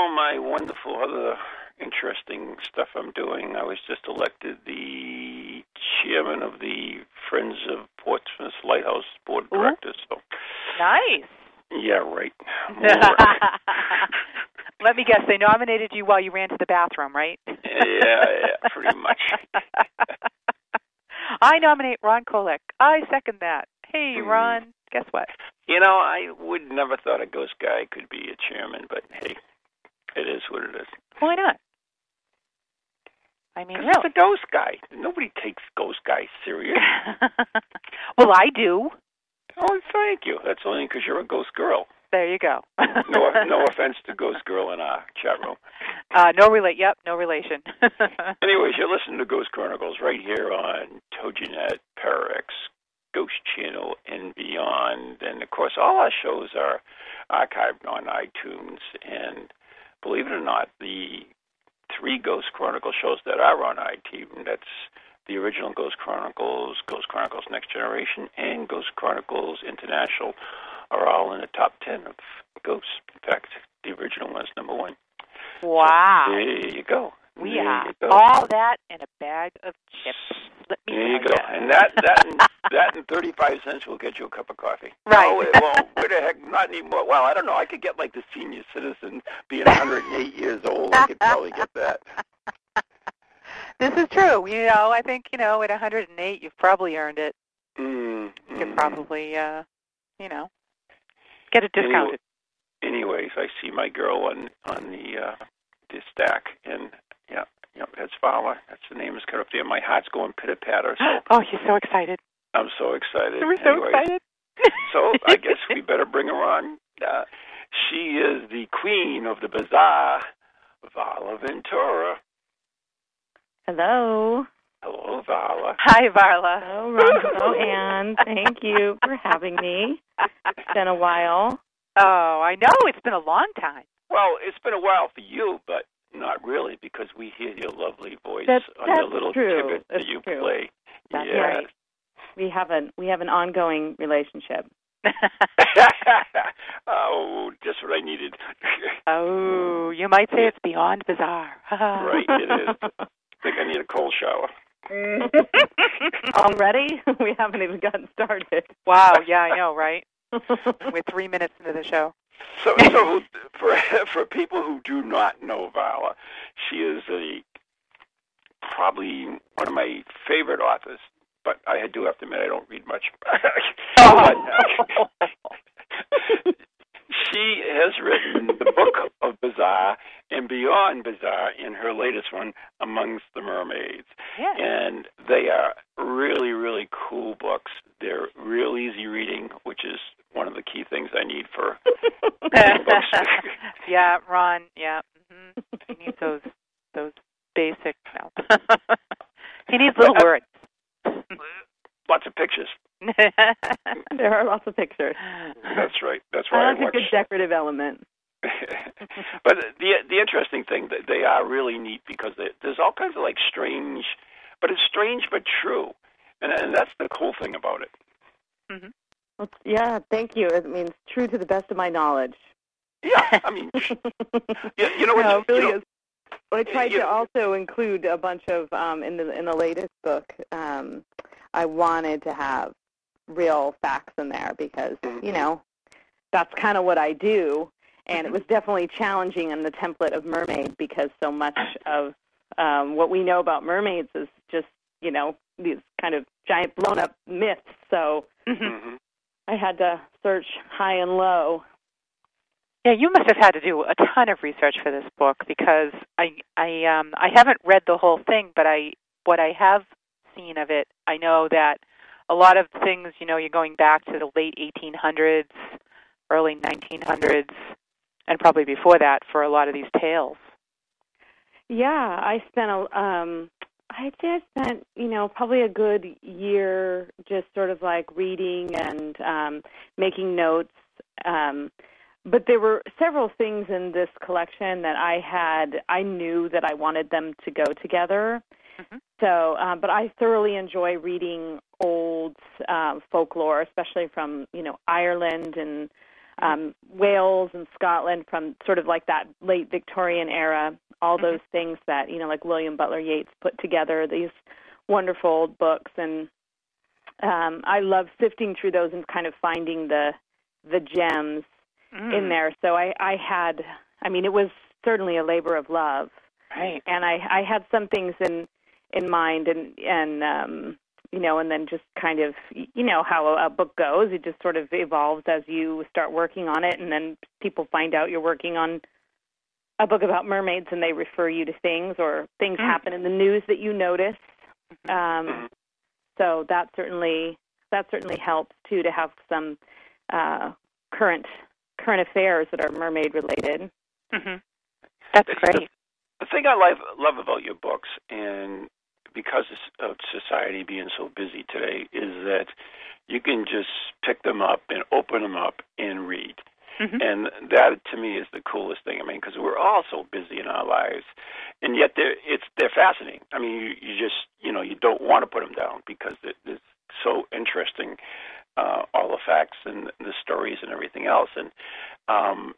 all my wonderful other interesting stuff I'm doing, I was just elected the chairman of the Friends of Portsmouth Lighthouse Board of Ooh. Directors. So, Nice. yeah, right. Let me guess, they nominated you while you ran to the bathroom, right? yeah, yeah, pretty much. I nominate Ron Kolek. I second that. Hey, Hmm. Ron, guess what? You know, I would never thought a ghost guy could be a chairman, but hey, it is what it is. Why not? I mean, really. it's a ghost guy. Nobody takes ghost guys serious. well, I do. oh, thank you. That's only because you're a ghost girl. There you go. No, no offense to Ghost Girl in our chat room. Uh, no relate. Yep, no relation. Anyways, you're listening to Ghost Chronicles right here on TogiNet, Parax, Ghost Channel, and beyond. And of course, all our shows are archived on iTunes. And believe it or not, the three Ghost Chronicle shows that are on IT, that's the original Ghost Chronicles, Ghost Chronicles Next Generation, and Ghost Chronicles International, are all in the top 10 of Ghosts. In fact, the original one's number one. wow. There you go. We there have all that in a bag of chips. Let me There you go. ya. And that that and, that and thirty five cents will get you a cup of coffee. Right. No, it won't. Where the heck? Not anymore. Well, I don't know. I could get like the senior citizen being 108 years old. I could probably get that. This is true. You know, I think you know at 108, you've probably earned it. Mm, You could mm. probably, uh, you know, get it discounted. Anyways, I see my girl on on the uh, the stack, and yeah, yeah, that's Varla. That's the name is cut up there. My heart's going pitter patter. So Oh, you're so excited. I'm so excited. We're so Anyways, excited. So I guess we better bring her on. Uh, she is the queen of the bazaar, Varla Ventura. Hello. Hello, Varla. Hi, Varla. Hello, Ron. Hello, Thank you for having me. It's been a while. Oh, I know. It's been a long time. Well, it's been a while for you, but not really because we hear your lovely voice That's- on the little true. tidbit that That's you true. play. That's yeah. right. We have an we have an ongoing relationship. oh, just what I needed. oh, you might say it's beyond bizarre. Right, it is. I think I need a cold shower. Already? we haven't even gotten started. Wow. Yeah, I know, right? We're three minutes into the show. So, so for for people who do not know Varla, she is a probably one of my favorite authors. But I do have to admit, I don't read much. But, she has written the book of Bizarre and Beyond Bizarre in her latest one, Amongst the Mermaids. Yeah. And they are really, really cool books. They're real easy reading, which is one of the key things I need for books. yeah, Ron. Yeah. hmm He needs those those basic. No. he needs little words. Lots of pictures. there are lots of pictures. That's right. That's why I That's a good decorative element. but the the interesting thing that they are really neat because they, there's all kinds of like strange, but it's strange but true, and and that's the cool thing about it. Mm-hmm. Well, yeah, thank you. It means true to the best of my knowledge. Yeah, I mean, you, you know what? No, it really you know, is. Well, I tried you to know- also include a bunch of um, in the in the latest book. Um, I wanted to have real facts in there because you know that's kind of what I do, and it was definitely challenging in the template of mermaid because so much of um, what we know about mermaids is just you know these kind of giant blown up myths. So Mhm. I had to search high and low. Yeah, you must have had to do a ton of research for this book because I I um I haven't read the whole thing, but I what I have seen of it, I know that a lot of things, you know, you're going back to the late 1800s, early 1900s, and probably before that for a lot of these tales. Yeah, I spent a um I spent, you know, probably a good year just sort of like reading and um making notes. Um but there were several things in this collection that I had I knew that I wanted them to go together. Mhm. So, um, but I thoroughly enjoy reading old um, folklore, especially from you know Ireland and um, Wales and Scotland, from sort of like that late Victorian era. All Mhm. those things that you know, like William Butler Yeats put together these wonderful old books, and um, I love sifting through those and kind of finding the the gems Mm. in there. So I, I had, I mean, it was certainly a labor of love Right. and I I had some things in in mind and and um you know and then just kind of you know how a, a book goes it just sort of evolves as you start working on it and then people find out you're working on a book about mermaids and they refer you to things or things Mm. happen in the news that you notice um Mhm. so that certainly that certainly helps too to have some uh current current affairs that are mermaid related hmm That's It's great. The thing I love love about your books, and because of society being so busy today, is that you can just pick them up and open them up and read. Mhm. And that to me is the coolest thing. I mean, because we're all so busy in our lives, and yet they're it's they're fascinating. I mean, you, you just you know you don't want to put them down because it, it's so interesting, uh, all the facts and the stories and everything else. And um,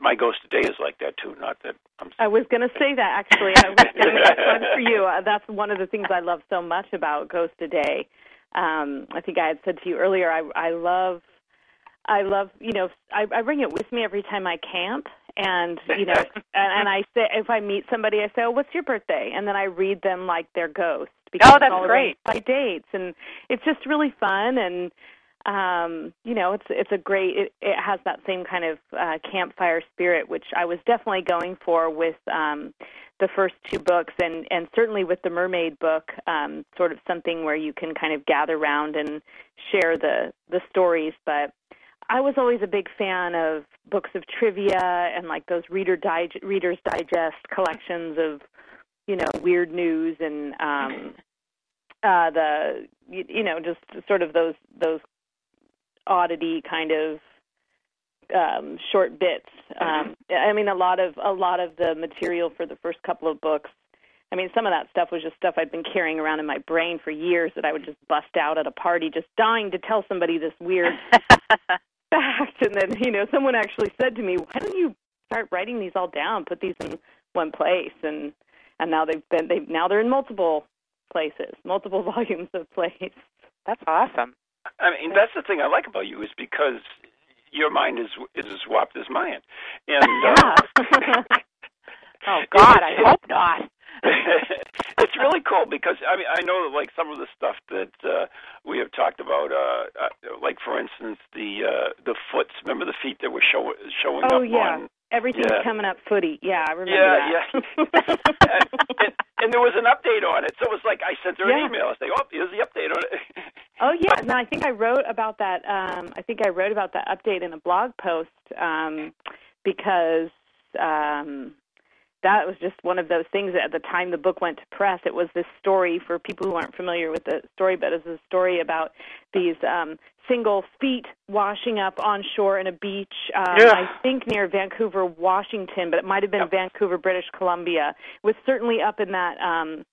my ghost today is like that too. Not that I'm. I was going to say that actually. I was going to make a for you. Uh, that's one of the things I love so much about Ghost today. Um, I think I had said to you earlier. I I love, I love. You know, I, I bring it with me every time I camp, and you know, and, and I say if I meet somebody, I say, "Oh, what's your birthday?" And then I read them like their ghost. Because Oh, that's all great. By dates, and it's just really fun and um you know it's it's a great it, it has that same kind of uh campfire spirit which i was definitely going for with um the first two books and and certainly with the mermaid book um sort of something where you can kind of gather around and share the the stories. But i was always a big fan of books of trivia and like those reader dig- readers digest collections of you know weird news and um uh the you, you know just sort of those those oddity kind of um, short bits. Um, I mean, a lot of a lot of the material for the first couple of books. I mean, some of that stuff was just stuff I'd been carrying around in my brain for years that I would just bust out at a party, just dying to tell somebody this weird fact. And then, you know, someone actually said to me, "Why don't you start writing these all down? Put these in one place." And and now they've been they now they're in multiple places, multiple volumes of place. That's awesome. I mean, that's the thing I like about you is because your mind is is as warped as mine, and uh, Oh God, I hope not. it's really cool because I mean I know that like some of the stuff that uh, we have talked about, uh, uh, like for instance the uh, the foots. Remember the feet that were show, showing Oh, up yeah. on Everything's Yeah. coming up footy. Yeah, I remember Yeah, that. and, and, and there was an update on it. So it was like I sent her Yeah. an email. I say, "Oh, here's the update on it." oh yeah, no, I think I wrote about that. Um, I think I wrote about that update in a blog post um, because um, that was just one of those things that at the time the book went to press, it was this story for people who aren't familiar with the story, but it's a story about these um, single feet washing up on shore in a beach, um, Yeah. I think near Vancouver, Washington, but it might have been Yep. Vancouver, British Columbia. It was certainly up in that um,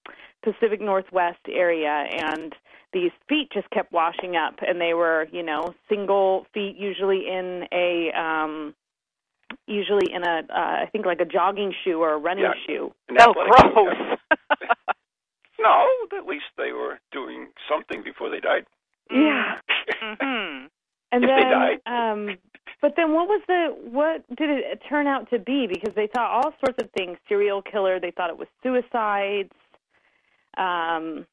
Pacific Northwest area, and these feet just kept washing up, and they were, you know, single feet, usually in a. Um, usually in a uh, I think like a jogging shoe or a running Yeah. shoe. An Oh, athletic shoe, gross. yeah. No, at least they were doing something before they died. Yeah. hmm And If they then died. um but then what was the what did it turn out to be because they thought all sorts of things serial killer they thought it was suicides um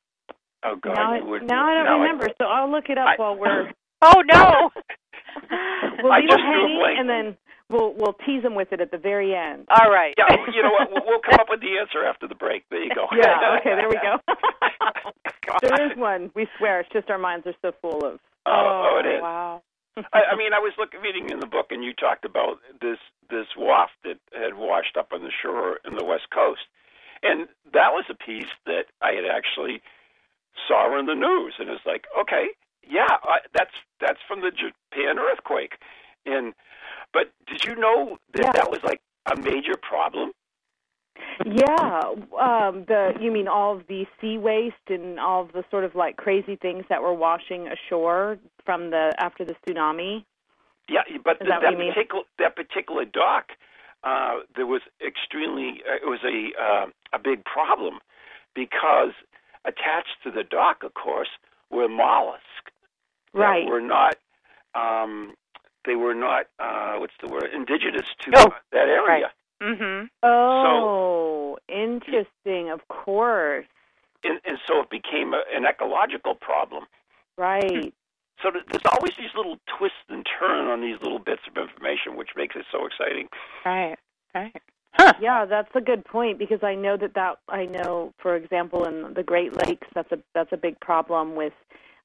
Oh God, now, you would. now I don't now remember so I'll look it up I- while we're Oh no. we'll I leave just it drew a hanging and then we'll we'll tease them with it at the very end. All right. Yeah, you know what? We'll- We'll come up with the answer after the break. There you go. Yeah, okay, there we go. There is one, we swear, it's just our minds are so full of Oh, oh, it oh, is. Wow. I, I mean, I was looking, reading in the book, and you talked about this this waft that had washed up on the shore in the west coast, and that was a piece that I had actually saw in the news, and it's like, okay, yeah, I, that's that's from the Japan earthquake, and but did you know that Yeah. that was like a major problem? Yeah, um, the you mean all of the sea waste and all of the sort of like crazy things that were washing ashore from the after the tsunami. Yeah, but Is th- that that particular that particular dock, uh, there was extremely uh, it was a uh, a big problem because attached to the dock, of course, were mollusks Right. that were not um, they were not uh, what's the word indigenous to Oh, that area. Mhm. Oh, interesting. Of course. And, and so it became a, an ecological problem. Right. So there's always these little twists and turns on these little bits of information, which makes it so exciting. Right. Right. Huh. Yeah, that's a good point because I know that that I know, for example, in the Great Lakes, that's a that's a big problem with,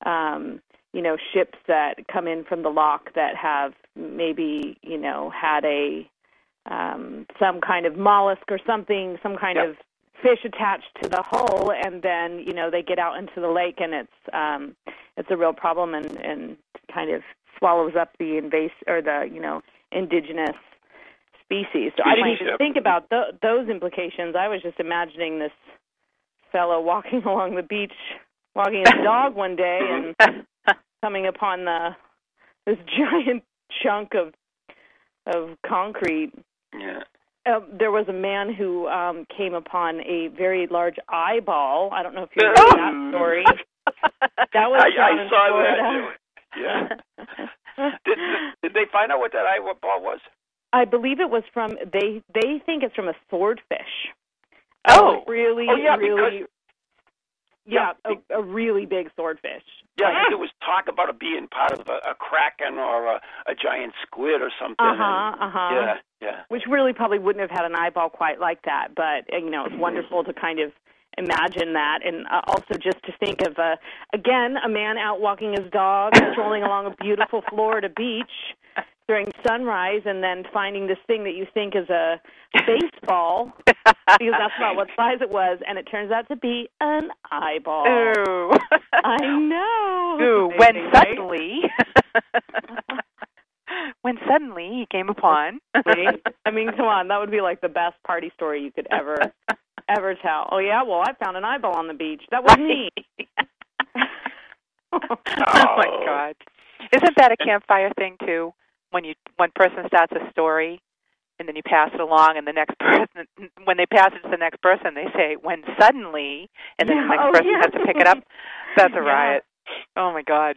um, you know, ships that come in from the lock that have maybe you know had a um, some kind of mollusk or something, some kind Yeah. of fish attached to the hull, and then you know they get out into the lake and it's um, it's a real problem and and kind of swallows up the invasive or the you know indigenous species. So I didn't even think about th- those implications. I was just imagining this fellow walking along the beach, walking his dog one day, and coming upon the this giant chunk of of concrete. Yeah. Uh, there was a man who um, came upon a very large eyeball. I don't know if you heard that story. That was I, I saw Florida. that. Yeah. Did, did they find out what that eyeball was? I believe it was from they they think it's from a swordfish. Oh. Really, Oh, yeah, really, yeah, a, a really big swordfish. Yeah, Ah. there was talk about it being part of a, a kraken or a, a giant squid or something. Uh huh. uh huh. Yeah, yeah. Which really probably wouldn't have had an eyeball quite like that, but you know, it's wonderful to kind of imagine that, and uh, also just to think of uh, again a man out walking his dog, strolling along a beautiful Florida beach during sunrise, and then finding this thing that you think is a baseball because that's about what size it was, and it turns out to be an eyeball. Ooh. I know. Ooh, when suddenly when suddenly he came upon? I mean, come on, that would be like the best party story you could ever ever tell. Oh yeah, well I found an eyeball on the beach. That was me. oh my oh. god. Isn't that a campfire thing too? When you one person starts a story and then you pass it along and the next person when they pass it to the next person they say when suddenly and then Yeah, the next oh, person yeah. has to pick it up. That's a Yeah. riot. Oh my god.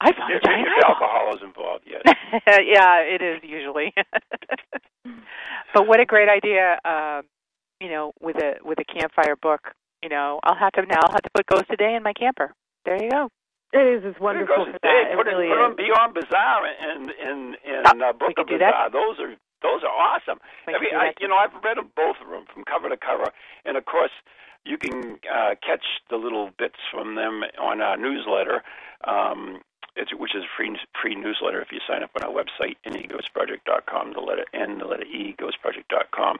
I found If, a giant if alcohol is involved, yes. yeah, it is usually. but what a great idea, um, you know, with a with a campfire book. You know, I'll have to now. I'll have to put Ghost Today in my camper. There you go. It is. It's wonderful for that. It put, really it, put is. them beyond Bizarre and and and Oh, uh, Book of do that. Bazaar. Those are those are awesome. We I mean, I, you know, I've read them both of them from cover to cover, and of course, you can uh, catch the little bits from them on our newsletter, um, it's, which is a free free newsletter if you sign up on our website, neghostproject.com, the letter N, the letter E, ghostproject.com,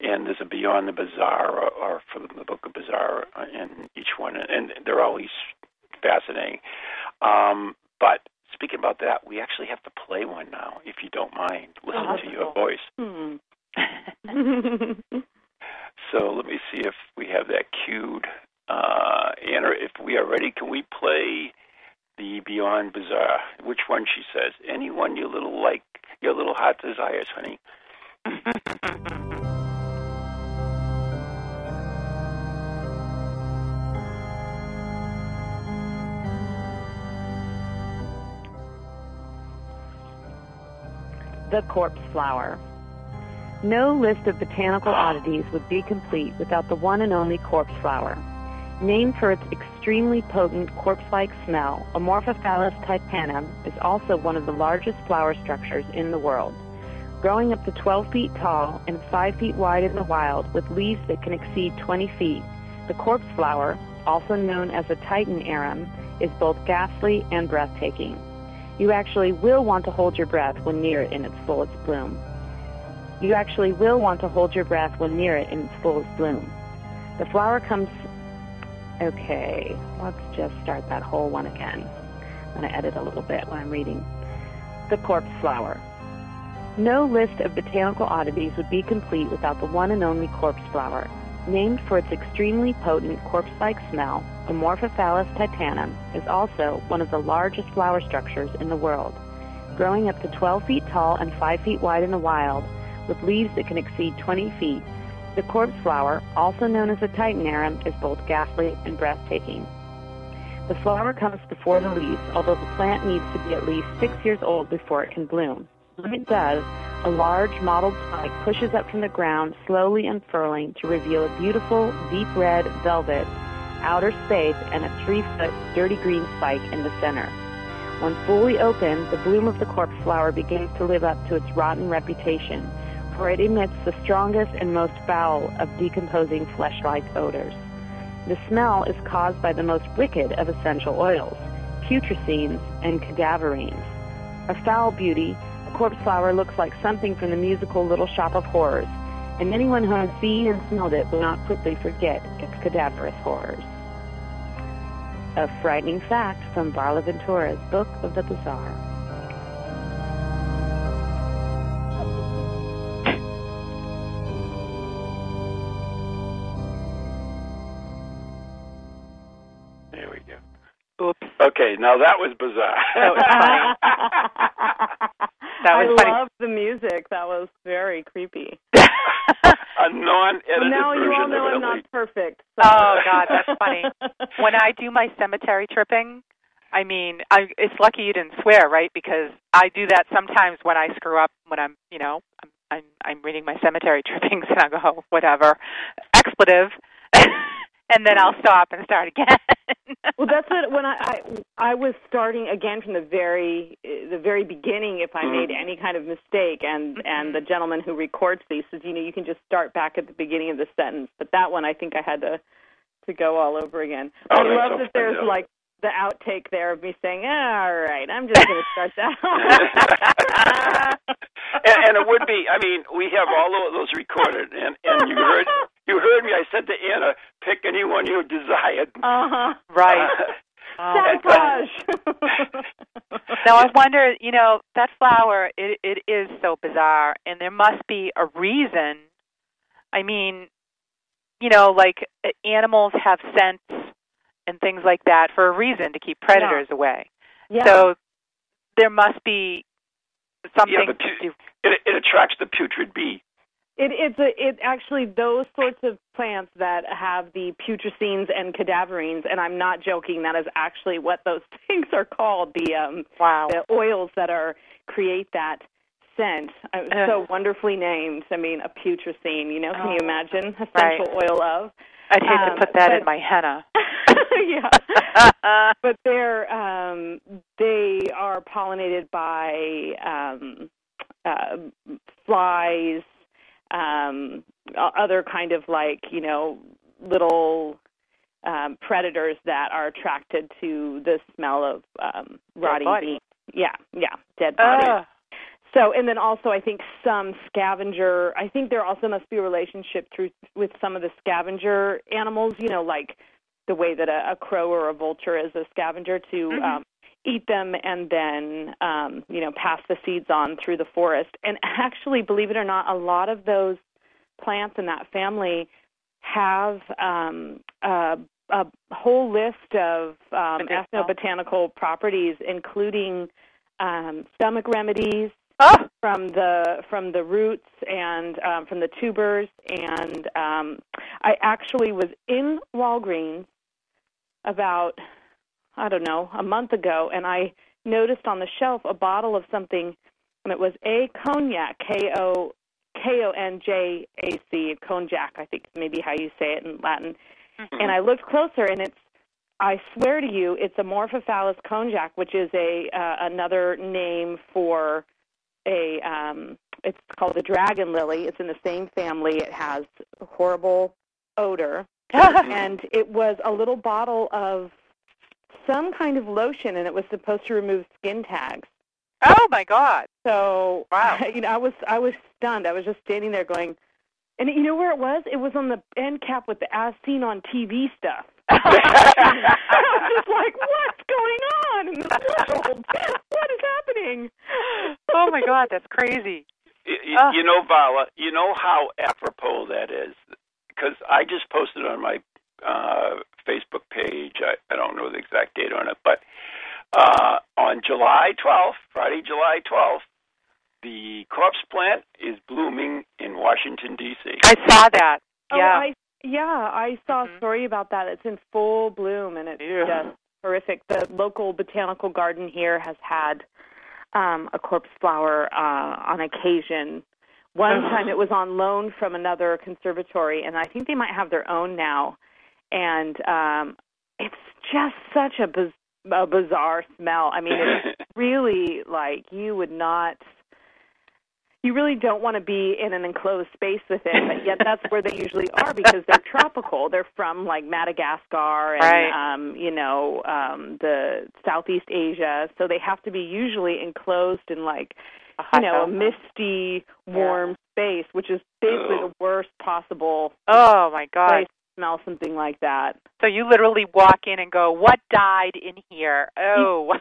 and there's a Beyond the Bizarre or, or from the Book of Bizarre in each one, and they're always fascinating. Um, but speaking about that, we actually have to play one now, if you don't mind. Listen Oh, to your voice. Hmm. So let me see if we have that cued. Uh, Anna, if we are ready, can we play the Beyond Bizarre? Which one? She says. Any one you little like, your little heart desires, honey. The corpse flower. No list of botanical oddities would be complete without the one and only corpse flower. Named for its extremely potent corpse-like smell, Amorphophallus titanum is also one of the largest flower structures in the world. Growing up to 12 feet tall and 5 feet wide in the wild with leaves that can exceed 20 feet, the corpse flower, also known as a titan arum, is both ghastly and breathtaking. You actually will want to hold your breath when near it in its fullest bloom. You actually will want to hold your breath when near it in its fullest bloom. The flower comes. Okay, let's just start that whole one again. I'm going to edit a little bit when I'm reading. The corpse flower. No list of botanical oddities would be complete without the one and only corpse flower. Named for its extremely potent corpse-like smell, Amorphophallus titanum is also one of the largest flower structures in the world. Growing up to 12 feet tall and 5 feet wide in the wild, with leaves that can exceed 20 feet, the corpse flower, also known as a titan arum, is both ghastly and breathtaking. The flower comes before the leaves, although the plant needs to be at least six years old before it can bloom. When it does, a large mottled spike pushes up from the ground, slowly unfurling to reveal a beautiful, deep red velvet outer space and a three-foot dirty green spike in the center. When fully open, the bloom of the corpse flower begins to live up to its rotten reputation, for it emits the strongest and most foul of decomposing flesh-like odors. The smell is caused by the most wicked of essential oils, putrescines and cadaverines. A foul beauty, the corpse flower looks like something from the musical Little Shop of Horrors, and anyone who has seen and smelled it will not quickly forget its cadaverous horrors. A frightening fact from Varla Ventura's Book of the Bizarre. There we go. Oops. Okay, now that was bizarre. That was funny. That was I funny. love the music. That was very creepy. A non-edited Well, now you all know I'm not perfect. Oh, God, that's funny. when I do my cemetery tripping, I mean, I, it's lucky you didn't swear, right? Because I do that sometimes when I screw up when I'm, you know, I'm I'm, I'm reading my cemetery trippings and I go, oh, whatever, expletive, and then I'll stop and start again. well, that's what when I, I I was starting again from the very the very beginning. If I mm-hmm. made any kind of mistake, and and the mm-hmm. gentleman who records these says, you know, you can just start back at the beginning of the sentence. But that one, I think I had to to go all over again. Oh, I love that there's like the outtake there of me saying, ah, "All right, I'm just going to start that." and, and it would be. I mean, we have all of those recorded, and and you heard you heard me. I said to Anna, pick anyone you desired. uh huh. right. Oh, my God. Sabotage. Now I wonder, you know, that flower it it is so bizarre and there must be a reason. I mean, you know, like uh, animals have scents and things like that for a reason to keep predators away. yeah. So there must be something but to. It, it attracts the putrid bee. It, it's a, it actually those sorts of plants that have the putrescines and cadaverines, and I'm not joking. That is actually what those things are called. The um, Wow. the oils that are create that scent. Uh, so wonderfully named. I mean, a putrescine. You know, can you Oh, imagine right. essential oil of? I'd hate um, to put that but- in my henna. yeah. but they're um, they are pollinated by um, uh, flies, um, other kind of like you know little um, predators that are attracted to the smell of um, rotting meat. Yeah, yeah, dead body. Ugh. so, and then also, I think some scavenger. I think there also must be a relationship through with some of the scavenger animals. You know, like the way that a, a crow or a vulture is a scavenger to Mhm. um, eat them and then um, you know pass the seeds on through the forest. And actually, believe it or not, a lot of those plants in that family have um, a, a whole list of um, ethnobotanical properties, including um, stomach remedies Oh, from the from the roots and um, from the tubers. And um, I actually was in Walgreens about I don't know a month ago, and I noticed on the shelf a bottle of something, and it was a konjac, K O K O N J A C, konjac. I think maybe how you say it in Latin. Mhm. And I looked closer, and it's I swear to you, it's Amorphophallus konjac, which is a uh, another name for a um it's called the dragon lily. It's in the same family. It has horrible odor. and it was a little bottle of some kind of lotion and it was supposed to remove skin tags. oh my God! So Wow. you know, I was I was stunned. I was just standing there going and you know where it was? It was on the end cap with the as seen on TV stuff. I was just like, what's going on in this world? What is happening? oh my God, that's crazy. Y- y- Ah. You know, Varla, you know how apropos that is? Because I just posted on my uh, Facebook page, I, I don't know the exact date on it, but uh, on July 12th, Friday, July 12th, the corpse plant is blooming in Washington, D.C. I saw that. Oh, Yeah. I yeah, I saw Mhm. a story about that. It's in full bloom and it's Ew. just horrific. The local botanical garden here has had um a corpse flower uh on occasion. One time it was on loan from another conservatory and I think they might have their own now. And um it's just such a, biz- a bizarre smell. I mean, it's really like you would not you really don't want to be in an enclosed space with it, but yet that's where they usually are because they're tropical. They're from like Madagascar and Right. um, you know, um the Southeast Asia, so they have to be usually enclosed in like, you know, a misty, warm space, which is basically the worst possible Oh my God! place to smell something like that. So you literally walk in and go, "What died in here?" Oh.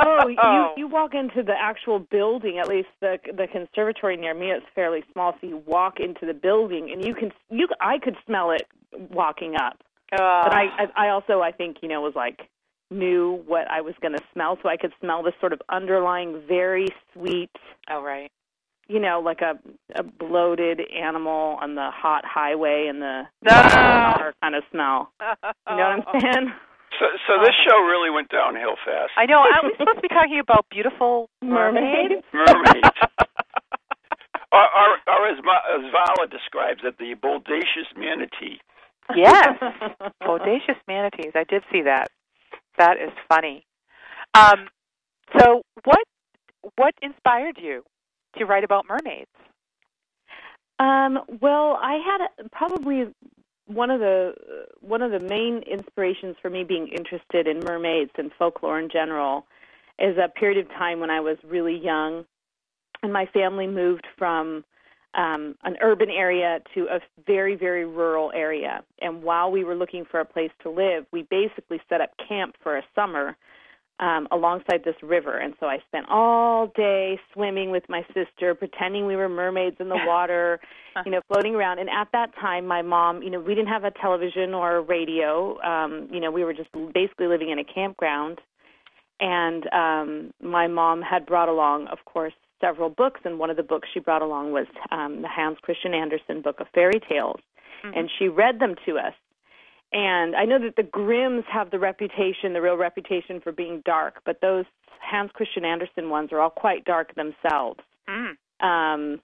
Oh, you you walk into the actual building. At least the the conservatory near me is fairly small, so you walk into the building and you can you I could smell it walking up. Uh, But I I I also I think you know was like knew what I was going to smell, so I could smell this sort of underlying very sweet, Oh right. you know, like a a bloated animal on the hot highway and the No. kind of smell. You know what I'm saying? so, so this oh. show really went downhill fast. I know. Aren't we supposed to be talking about beautiful Mermaids. Mermaids. or, or, or as, Ma- as Varla describes it, the bodacious manatee. Yes. Bodacious manatees. I did see that. That is funny. Um, so what what inspired you to write about mermaids? Um, well, I had a, probably one of the one of the main inspirations for me being interested in mermaids and folklore in general is a period of time when I was really young, and my family moved from um, an urban area to a very very rural area. And while we were looking for a place to live, we basically set up camp for a summer um, alongside this river. And so I spent all day swimming with my sister, pretending we were mermaids in the water, you know, floating around. And at that time, my mom, you know, we didn't have a television or a radio. Um, you know, we were just basically living in a campground. And um, my mom had brought along, of course, several books. And one of the books she brought along was um, the Hans Christian Andersen book of fairy tales. And she read them to us. And I know that the Grimms have the reputation, the real reputation for being dark, but those Hans Christian Andersen ones are all quite dark themselves. Mm. Um,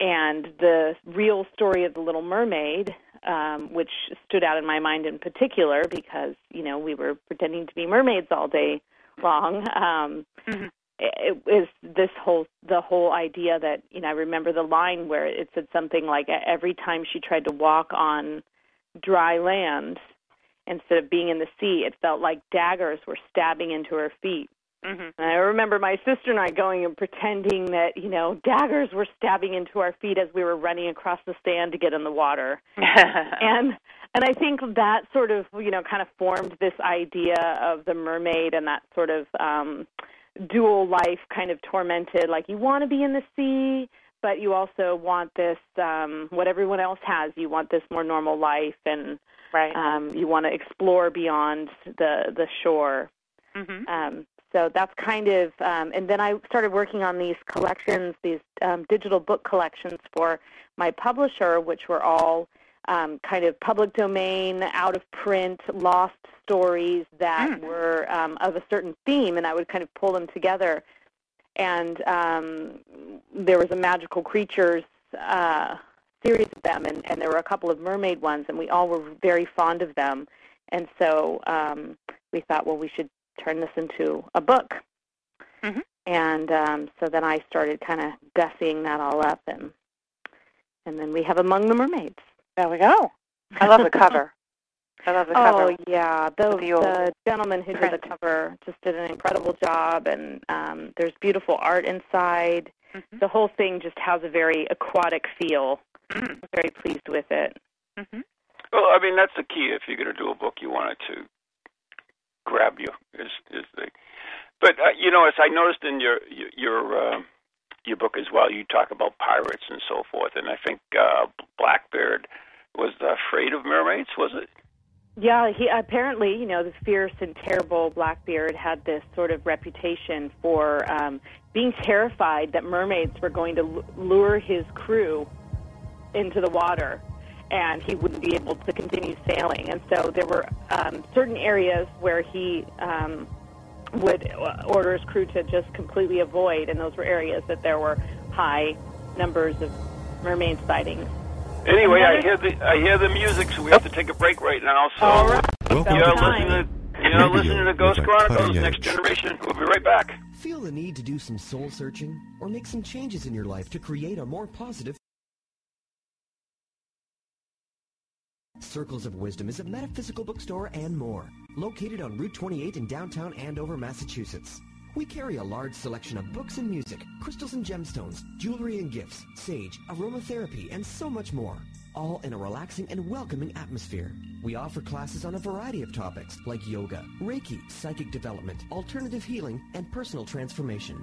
and the real story of the Little Mermaid, um, which stood out in my mind in particular because you know we were pretending to be mermaids all day long. Um, Mhm. It, was this whole the whole idea that you know I remember the line where it said something like every time she tried to walk on dry land instead of being in the sea, it felt like daggers were stabbing into her feet. Mm-hmm. And I remember my sister and I going and pretending that you know daggers were stabbing into our feet as we were running across the sand to get in the water. and and I think that sort of you know kind of formed this idea of the mermaid and that sort of um dual life kind of tormented like you want to be in the sea but you also want this um what everyone else has you want this more normal life and right. um you want to explore beyond the the shore mm-hmm. um so that's kind of um and then I started working on these collections these um digital book collections for my publisher which were all um, kind of public domain, out of print, lost stories that Mm. were um, of a certain theme, and I would kind of pull them together. And um, there was a magical creatures uh, series of them, and, and there were a couple of mermaid ones, and we all were very fond of them. And so um, we thought, well, we should turn this into a book. Mhm. And um, so then I started kind of gussying that all up, and and then we have Among the Mermaids. There we go. I love the cover. I love the cover. Oh yeah, the, the the gentleman who did the cover just did an incredible job, and um, there's beautiful art inside. Mhm. The whole thing just has a very aquatic feel. Mm. I'm very pleased with it. Mm-hmm. Well, I mean that's the key. If you're going to do a book, you want it to grab you. Is is the but uh, you know, as I noticed in your your your, uh, your book as well, you talk about pirates and so forth, and I think uh, Blackbeard was afraid of mermaids. Was it? Yeah, he apparently, you know, the fierce and terrible Blackbeard had this sort of reputation for um, being terrified that mermaids were going to lure his crew into the water, and he wouldn't be able to continue sailing. And so there were um, certain areas where he um, would uh, order his crew to just completely avoid, and those were areas that there were high numbers of mermaid sightings. Anyway, I hear the I hear the music, so we have to take a break right now. So All right. Welcome you're to Time. listening to you're listening to Ghost Chronicles Next. Generation. We'll be right back. Feel the need to do some soul searching or make some changes in your life to create a more positive Circles of Wisdom is a metaphysical bookstore and more, located on Route 28 in downtown Andover, Massachusetts. We carry a large selection of books and music, crystals and gemstones, jewelry and gifts, sage, aromatherapy, and so much more, all in a relaxing and welcoming atmosphere. We offer classes on a variety of topics like yoga, Reiki, psychic development, alternative healing, and personal transformation.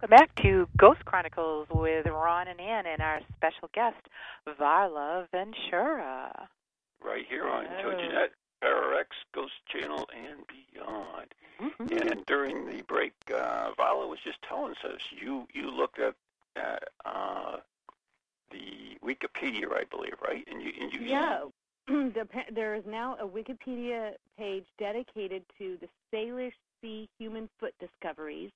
Welcome back to Ghost Chronicles with Ron and Ann and our special guest, Varla Ventura. Right here on Oh. TogiNet, ParaX, Ghost Channel, and beyond. Mm-hmm. And during the break, uh, Varla was just telling us you you looked at uh, uh, the Wikipedia, I believe, right? And you and you Yeah. The there is now a Wikipedia page dedicated to the Salish Sea human foot discoveries.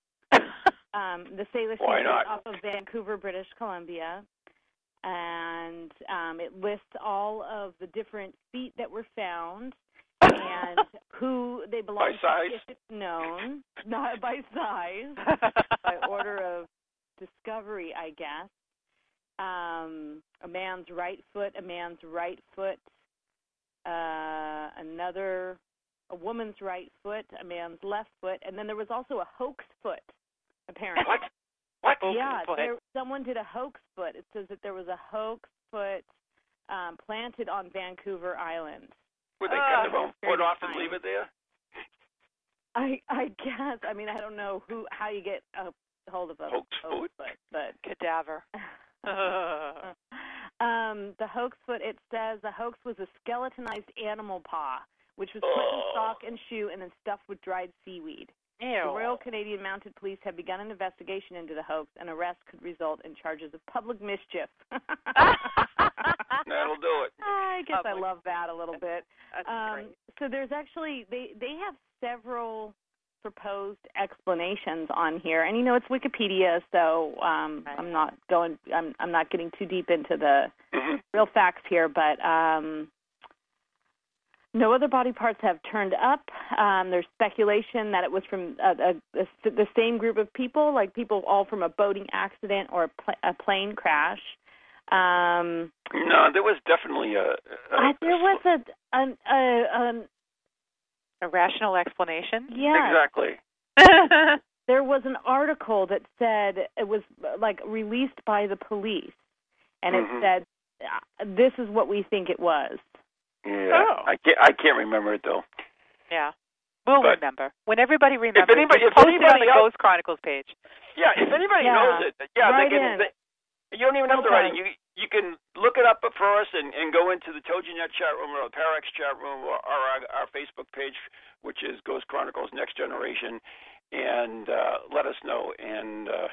Um, the Sea not? off of Vancouver, British Columbia, and um, it lists all of the different feet that were found and who they belong By size? to, if it's known, not by size, by order of discovery, I guess. Um, a man's right foot, a man's right foot, uh, another, a woman's right foot, a man's left foot, and then there was also a hoax foot, apparently. What? What? Yeah, foot. there, someone did a hoax foot. It says that there was a hoax foot um, planted on Vancouver Island. Would they Uh, cut their own foot off and leave it there? I I guess. I mean, I don't know who how you get a hold of a Hoax foot? foot, but Cadaver. um, the hoax foot. It says the hoax was a skeletonized animal paw, which was put in Oh. sock and shoe and then stuffed with dried seaweed. The Royal Canadian Mounted Police have begun an investigation into the hoax. An arrest could result in charges of public mischief. That'll do it. I guess I love that a little bit. That's Um, so there's actually they they have several proposed explanations on here, and you know it's Wikipedia, so um, Right. I'm not going. I'm I'm not getting too deep into the real facts here, but um, no other body parts have turned up. Um, there's speculation that it was from a, a, a, the same group of people, like people all from a boating accident or a, pl- a plane crash. Um, No, there was definitely a. a I, there was a an, a, an A rational explanation. yeah. exactly. There was an article that said it was uh, like released by the police, and it Mhm. said uh, this is what we think it was. Yeah, Oh. I can't. I can't remember it though. yeah. We'll But- remember. When everybody remembers, anybody- if post it on anybody the else- Ghost Chronicles page. Yeah, if anybody Yeah. knows it, yeah, Write they can. They, you don't even have to write it. You you can look it up for us and, and go into the TogiNet chat room or the Parax chat room or, our, our Facebook page, which is Ghost Chronicles Next Generation, and uh, let us know. And uh,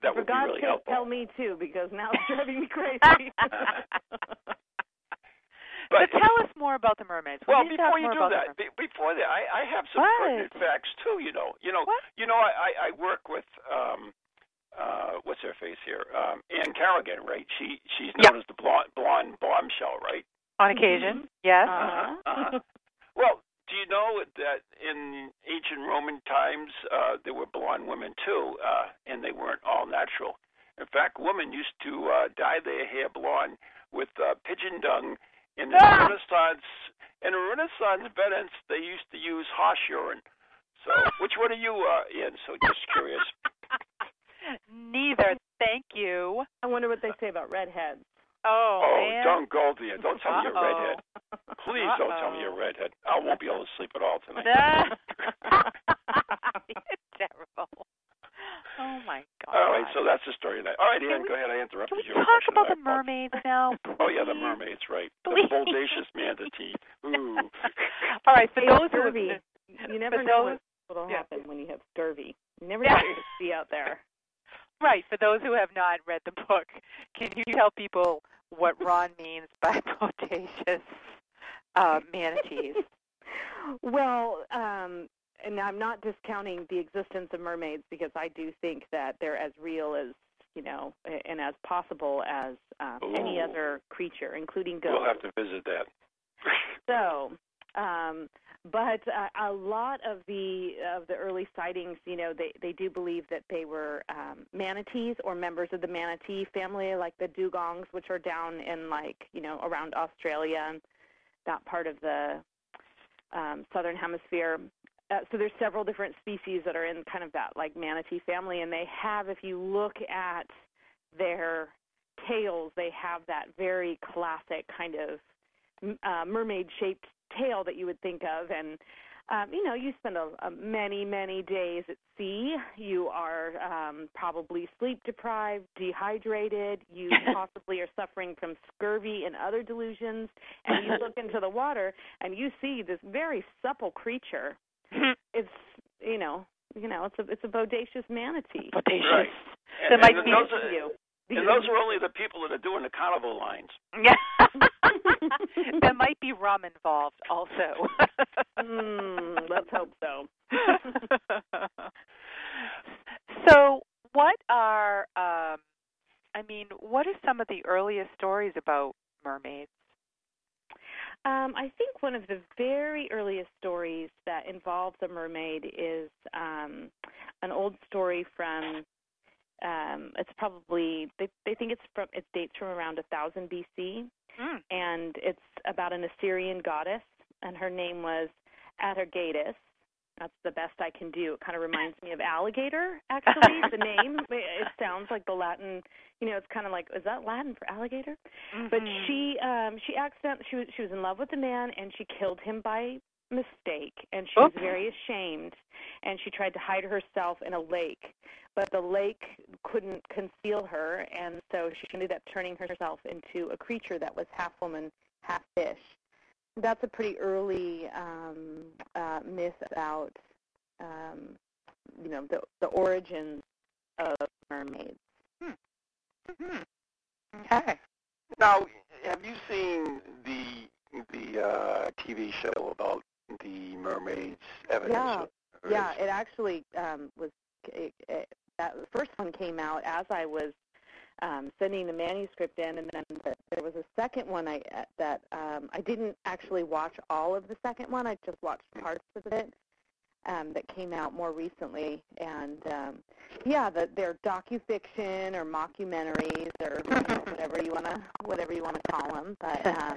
that For would be God's really sake, helpful. tell me too, because now it's driving me crazy. But, But tell us more about the mermaids. We Well, need to talk before you do that, be, before that, I, I have some What? pertinent facts too. You know, you know, What? you know, I, I, I work with um, uh, what's her face here, um, Ann Carrigan, right? She she's known as the blonde blonde bombshell, right? on occasion. Yes. Uh-huh. Uh-huh. well, do you know that in ancient Roman times uh, there were blonde women too, uh, and they weren't all natural. In fact, women used to uh, dye their hair blonde with uh, pigeon dung. In the Ah! Renaissance, in the Renaissance Venice, they used to use horse urine. So, which one are you uh, in? So, just curious. Neither. Thank you. I wonder what they say about redheads. Oh, Oh, man. don't go there. Don't tell me you're a Uh-oh. redhead. Please don't tell me you're a redhead. I won't be able to sleep at all tonight. You're terrible. Oh my god. All right, so that's the story of that. All right, Can Ian, we- go ahead. I Can interrupted we you. talk about the mermaids now? Oh yeah, the mermaids, right? Please. The bodacious manatee. Ooh. All right, for Hey, those who have scurvy. You never for know those- what will yeah. happen when you have scurvy. You never know what you see out there. right for those who have not read the book, can you tell people what Ron means by bodacious uh, manatees? Well, um, and I'm not discounting the existence of mermaids because I do think that they're as real as you know and as possible as um, any other creature, including ghosts. We'll have to visit that. So, um, but uh, a lot of the of the early sightings, you know, they they do believe that they were um, manatees or members of the manatee family, like the dugongs, which are down in like you know around Australia that part of the um, southern hemisphere. Uh, so there's several different species that are in kind of that like manatee family, and they have, if you look at their tails, they have that very classic kind of uh, mermaid-shaped tail that you would think of, and um, you know, you spend a, a many, many days at sea. You are um, probably sleep deprived, dehydrated. You possibly are suffering from scurvy and other delusions. And you look into the water and you see this very supple creature. It's you know, you know, it's a it's a bodacious manatee. Bodacious. Right. There And, might and be those are, You. and those are only the people that are doing the carnival lines. Yeah. there might be rum involved also. Mm, let's hope so. so, what are um I mean, what are some of the earliest stories about mermaids? Um, I think one of the very earliest stories that involves a mermaid is um, an old story from. Um, it's probably they they think it's from it dates from around a thousand BC, Mm. and it's about an Assyrian goddess, and her name was Atargatis. That's the best I can do. It kind of reminds me of alligator, actually. the name it sounds like the Latin. You know, it's kind of like is that Latin for alligator? But Mhm. she um she accident she was she was in love with a man and she killed him by mistake and she was very ashamed and she tried to hide herself in a lake but the lake couldn't conceal her and so she ended up turning herself into a creature that was half woman half fish that's a pretty early um uh myth about um you know the the origins of mermaids Mhm. Okay. Now, have you seen the the uh, TV show about the mermaids? Evidence Yeah. yeah, it actually um, was. It, it, that first one came out as I was um, sending the manuscript in, and then the, there was a second one I uh, that um, I didn't actually watch all of the second one. I just watched parts of it um, that came out more recently, and um, yeah, the, they're docufiction or mockumentaries or you know, whatever you want to whatever you want to call them. But um,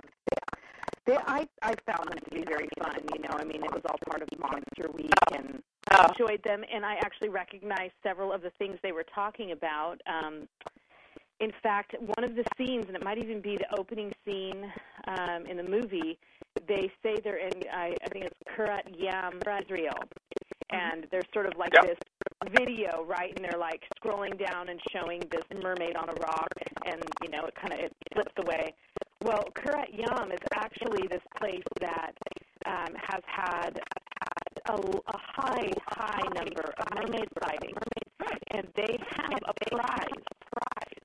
they, I I found them to be very fun. You know, I mean, it was all part of Monster Week, and I enjoyed them. And I actually recognized several of the things they were talking about. Um, in fact, one of the scenes, and it might even be the opening scene um, in the movie, they say they're in, I, I think it's Kiryat Yam, Israel, and there's sort of like Yep. this video, right? And they're like scrolling down and showing this mermaid on a rock, and you know, it kind of it flips away. Well, Kiryat Yam is actually this place that um, has had a, a high, high number of mermaid sightings, and they have a prize.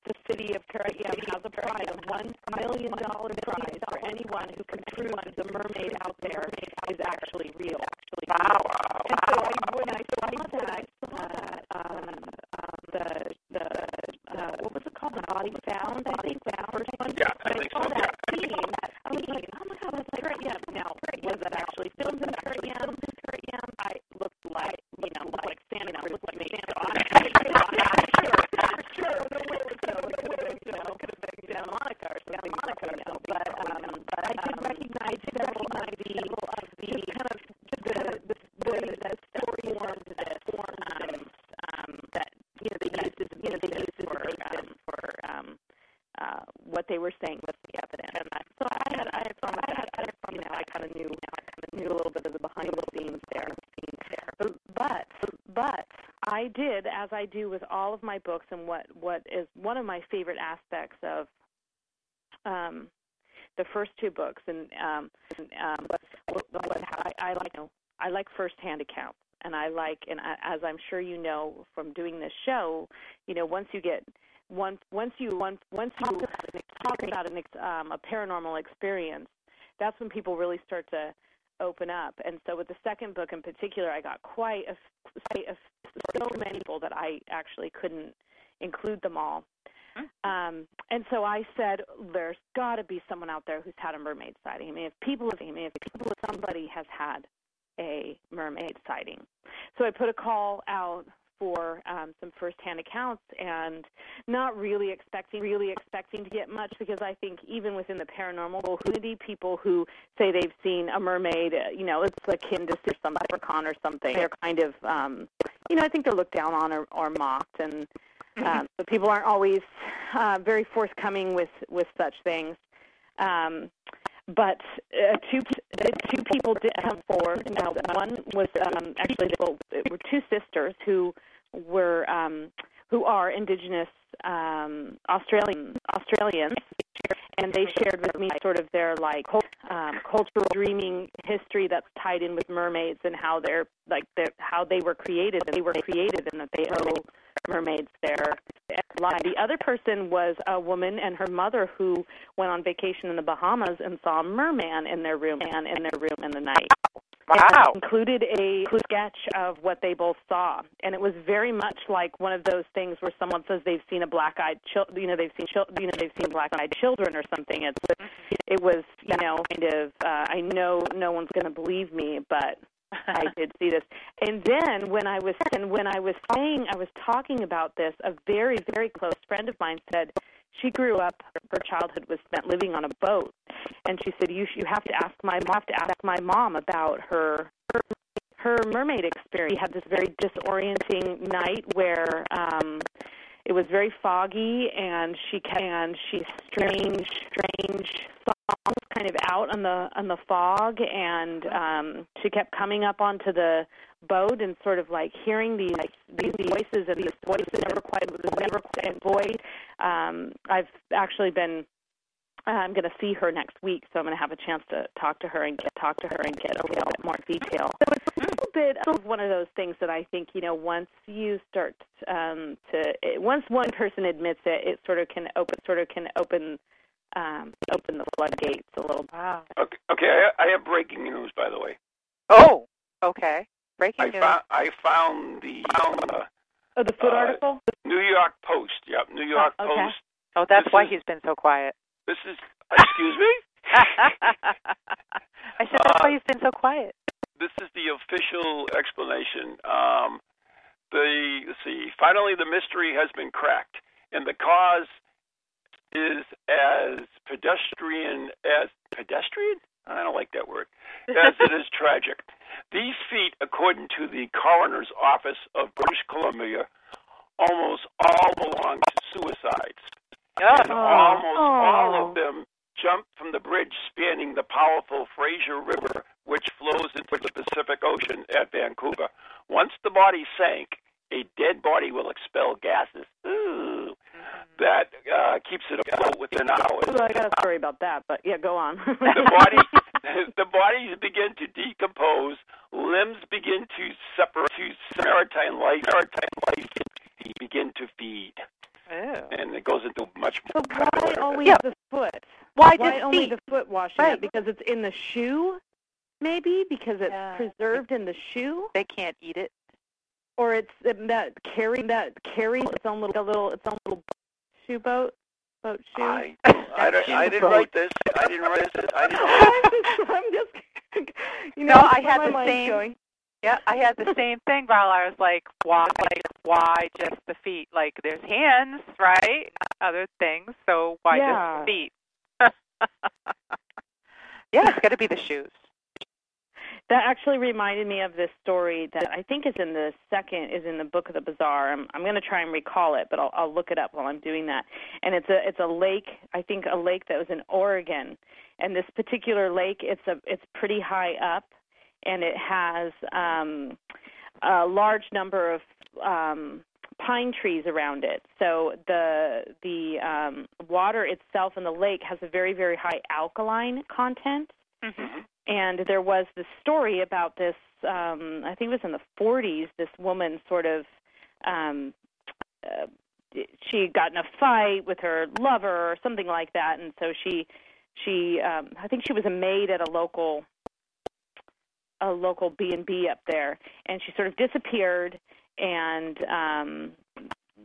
The city of Kiryat has a prize, a one million dollar prize for anyone who can prove the mermaid out there is actually real. Wow. And so I, when I saw that, I saw that um, um, the the uh, what was it called? The body found. I think the first one. Yeah, I When think saw so, that scene. I was like, oh my god, that's like Kiryat Yam. Now, was that actually filmed in Kiryat Yam? Kiryat Yam. I looked like you know, looked like Santa. Looked like me. So I'm sure, sure, no way it was so. It could have been, you know, could have been Santa Monica or something. Monica, you know. But um, but I did recognize several of the of the kind of the the the the story formed that formed um, um, that you know they used as you know they used for um, for um, uh, what they were saying with the evidence. And I, so I had I had from I had, I had from you know I kind of knew I kind of knew a little bit of the behind the scenes there. Scenes there. But but but I did as I do with all of my books and what what is one of my favorite aspects of um, the first two books and um, and, um, what, what, I, I like you know, I like firsthand accounts and I like and I, as I'm sure you know from doing this show, you know once you get once once you once once you talk about an um, a paranormal experience, that's when people really start to open up. And so with the second book in particular, I got quite a, quite a so many people that I actually couldn't include them all. Um, and so I said, there's got to be someone out there who's had a mermaid sighting. I mean, if people, I mean, if people, somebody has had a mermaid sighting, so I put a call out for um, some firsthand accounts, and not really expecting, really expecting to get much because I think even within the paranormal community, people who say they've seen a mermaid, uh, you know, it's akin to some leprechaun or something. They're kind of, um, you know, I think they're looked down on or, or mocked, and um, so people aren't always uh, very forthcoming with with such things. Um, but uh, two two people did come forward. Now, one was um, actually well, it were two sisters who were um, who are indigenous um, Australian Australians, and they shared with me sort of their like um, cultural dreaming history that's tied in with mermaids and how they're like their, how they were created and they were created and that they owe mermaids their life. The other person was a woman and her mother who went on vacation in the Bahamas and saw a merman in their room and in their room in the night. Wow. Included a sketch of what they both saw, and it was very much like one of those things where someone says they've seen a black-eyed, chil- you know, they've seen, chil- you know, they've seen black-eyed children or something. It's, it was, you know, kind of. Uh, I know no one's going to believe me, but I did see this. And then when I was and when I was saying I was talking about this, a very very close friend of mine said she grew up. Her childhood was spent living on a boat, and she said you you have to ask my have to ask my mom about her. her her mermaid experience. She had this very disorienting night where um it was very foggy and she kept, and she strange strange songs kind of out on the on the fog and um she kept coming up onto the boat and sort of like hearing these like these voices and these voices never quite was never quite void um i've actually been I'm going to see her next week, so I'm going to have a chance to talk to her and get talk to her and get a little bit more detail. So it's a little bit of one of those things that I think you know once you start um, to it, once one person admits it, it sort of can open sort of can open um, open the floodgates a little. Wow. Okay, okay I, I have breaking news, by the way. Oh, okay. breaking I news. found I found the uh, Oh, the foot Uh, article. New York Post. Yep, New York Oh, okay. Post. oh, that's this why is- he's been so quiet. This is excuse me. I said that's Uh, why he's been so quiet. This is the official explanation. Um, the let's see. Finally, the mystery has been cracked, and the cause is as pedestrian as pedestrian. I don't like that word. As it is tragic. These feet, according to the coroner's office of British Columbia, almost all belong to suicides. And Oh. almost all Oh. of them jumped from the bridge spanning the powerful Fraser River, which flows into the Pacific Ocean at Vancouver. Once the body sank, a dead body will expel gases ooh, that uh, keeps it afloat within hours. Well, I got a story about that, but yeah, go on. The body, the bodies begin to decompose, limbs begin to separate, to maritime life, maritime life begin to feed, Ew. and it goes into much more. But why always Yeah. the foot? Why Why just only feet? the foot washing Right. up? Because it's in the shoe, maybe because it's Yeah. preserved in the shoe, They can't eat it. or it's it, that carry that carries its own little, little its own little shoe boat, boat shoe. I, I, don't- I didn't write this. I didn't write this. I didn't. I'm just, I'm just, you know, No, I had the same- Going. Yeah, I had the same thing, while I was like, why, why just the feet? Like, there's hands, right? Other things, so why Yeah. just the feet? yeah, it's got to be the shoes. That actually reminded me of this story that I think is in the second is in the book of the Bizarre. I'm I'm going to try and recall it, but I'll I'll look it up while I'm doing that. And it's a it's a lake, I think a lake that was in Oregon. And this particular lake, it's a it's pretty high up and it has um a large number of um pine trees around it. So the the um water itself in the lake has a very very high alkaline content Mm-hmm. and there was this story about this um i think it was in the 40s this woman sort of um uh, she got in a fight with her lover or something like that and so she she um i think she was a maid at a local a local b and b up there and she sort of disappeared and um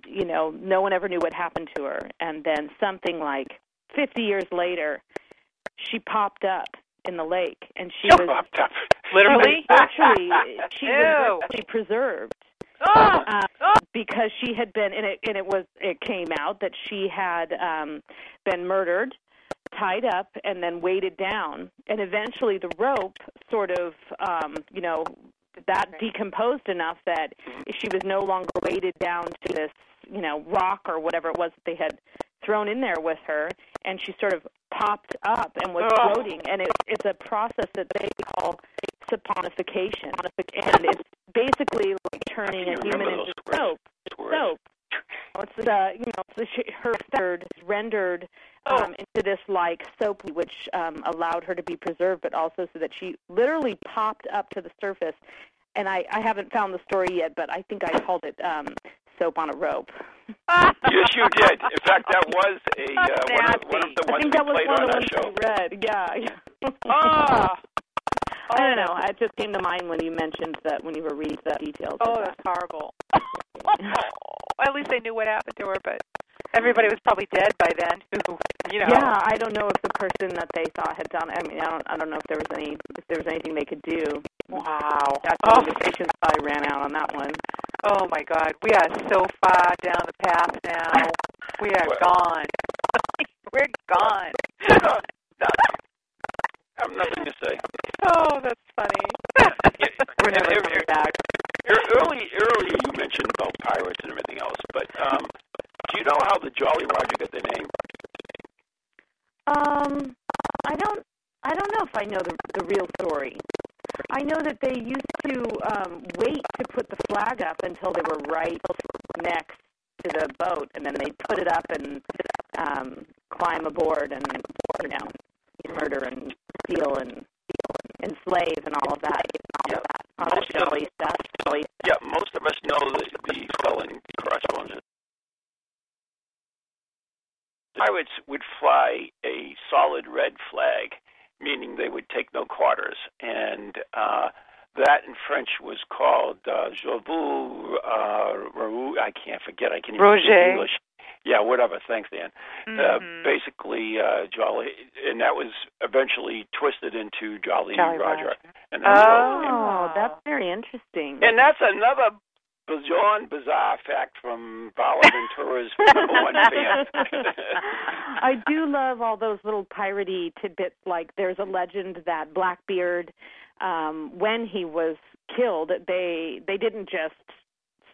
you know no one ever knew what happened to her and then something like 50 years later she popped up in the lake and she was Popped up. Literally? actually she was actually preserved Oh, uh, oh. because she had been and it and it was it came out that she had um been murdered tied up and then weighted down. And eventually the rope sort of um you know that decomposed enough that she was no longer weighted down to this you know rock or whatever it was that they had thrown in there with her. And she sort of popped up and was Oh. floating. And it, it's a process that they call saponification and it's basically like turning a human into soap. soap it's uh you know it's the, her third rendered Oh. um, into this like soap which um, allowed her to be preserved, but also so that she literally popped up to the surface. And I, I haven't found the story yet, but I think I called it um, soap on a rope. Yes, you did. In fact, that was a uh, one, of, one of the I ones think we that was played one on of the our ones show. I read. Yeah. Ah. I don't know. It just came to mind when you mentioned that when you were reading the details. Oh, of that's horrible. At least they knew what happened to her, but everybody was probably dead by then. Who, you know? Yeah, I don't know if the person that they thought had done. I mean, I don't. I don't know if there was any. If there was anything they could do. Wow. That's Oh. the patience probably ran out on that one. Oh my God, we are so far down the path now. We are Well- gone. We're gone. I have nothing to say. Oh, that's funny. We're never coming back. Ear- Early, earlier you mentioned about pirates and everything else, but um, do you know how the Jolly Roger got their name? Um, I don't. I don't know if I know the the real story. I know that they used to um, wait to put the flag up until they were right next to the boat, and then they'd put it up and um, climb aboard and you know murder and steal and enslave and all of that. Yeah. All Most of jolly stuff. Yeah, most of us know the, the spelling corresponds. Pirates would fly a solid red flag, meaning they would take no quarters. And uh, that in French was called uh, Je vous uh, I can't forget. I can't even Roger. speak English. Yeah, whatever. Thanks, Dan. Uh, Mhm. basically, uh, Jolly, and that was eventually twisted into Jolly, Jolly Roger. Roger. And Oh. Oh, that's very interesting. and that's another beyond bizarre fact from Varla Ventura's number one fan. I do love all those little piratey tidbits. Like there's a legend that Blackbeard, um, when he was killed, they they didn't just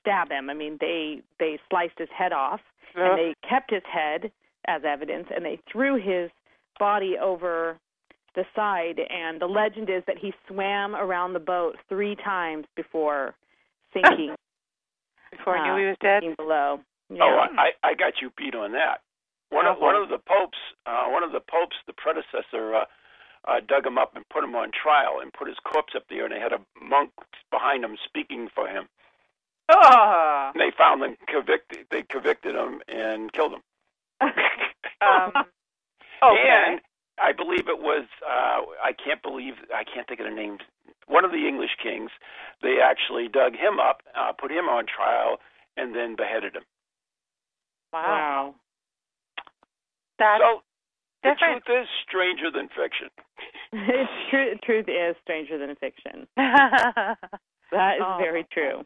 stab him. I mean, they they sliced his head off and they kept his head as evidence, and they threw his body over the side. And the legend is that he swam around the boat three times before sinking, Before uh, knew he was dead. below. Oh, I, I got you beat on that. One of Oh, one of the popes, uh, one of the popes, the predecessor, uh, uh, dug him up and put him on trial and put his corpse up there, and they had a monk behind him speaking for him. Oh. And they found him convicted. They convicted him and killed him. Um, okay. And I believe it was. Uh, I can't believe. I can't think of the name. One of the English kings. They actually dug him up, uh, put him on trial, and then beheaded him. wow. wow. That's so the different. truth is stranger than fiction. it's true. Truth is stranger than fiction. That is Oh. very true.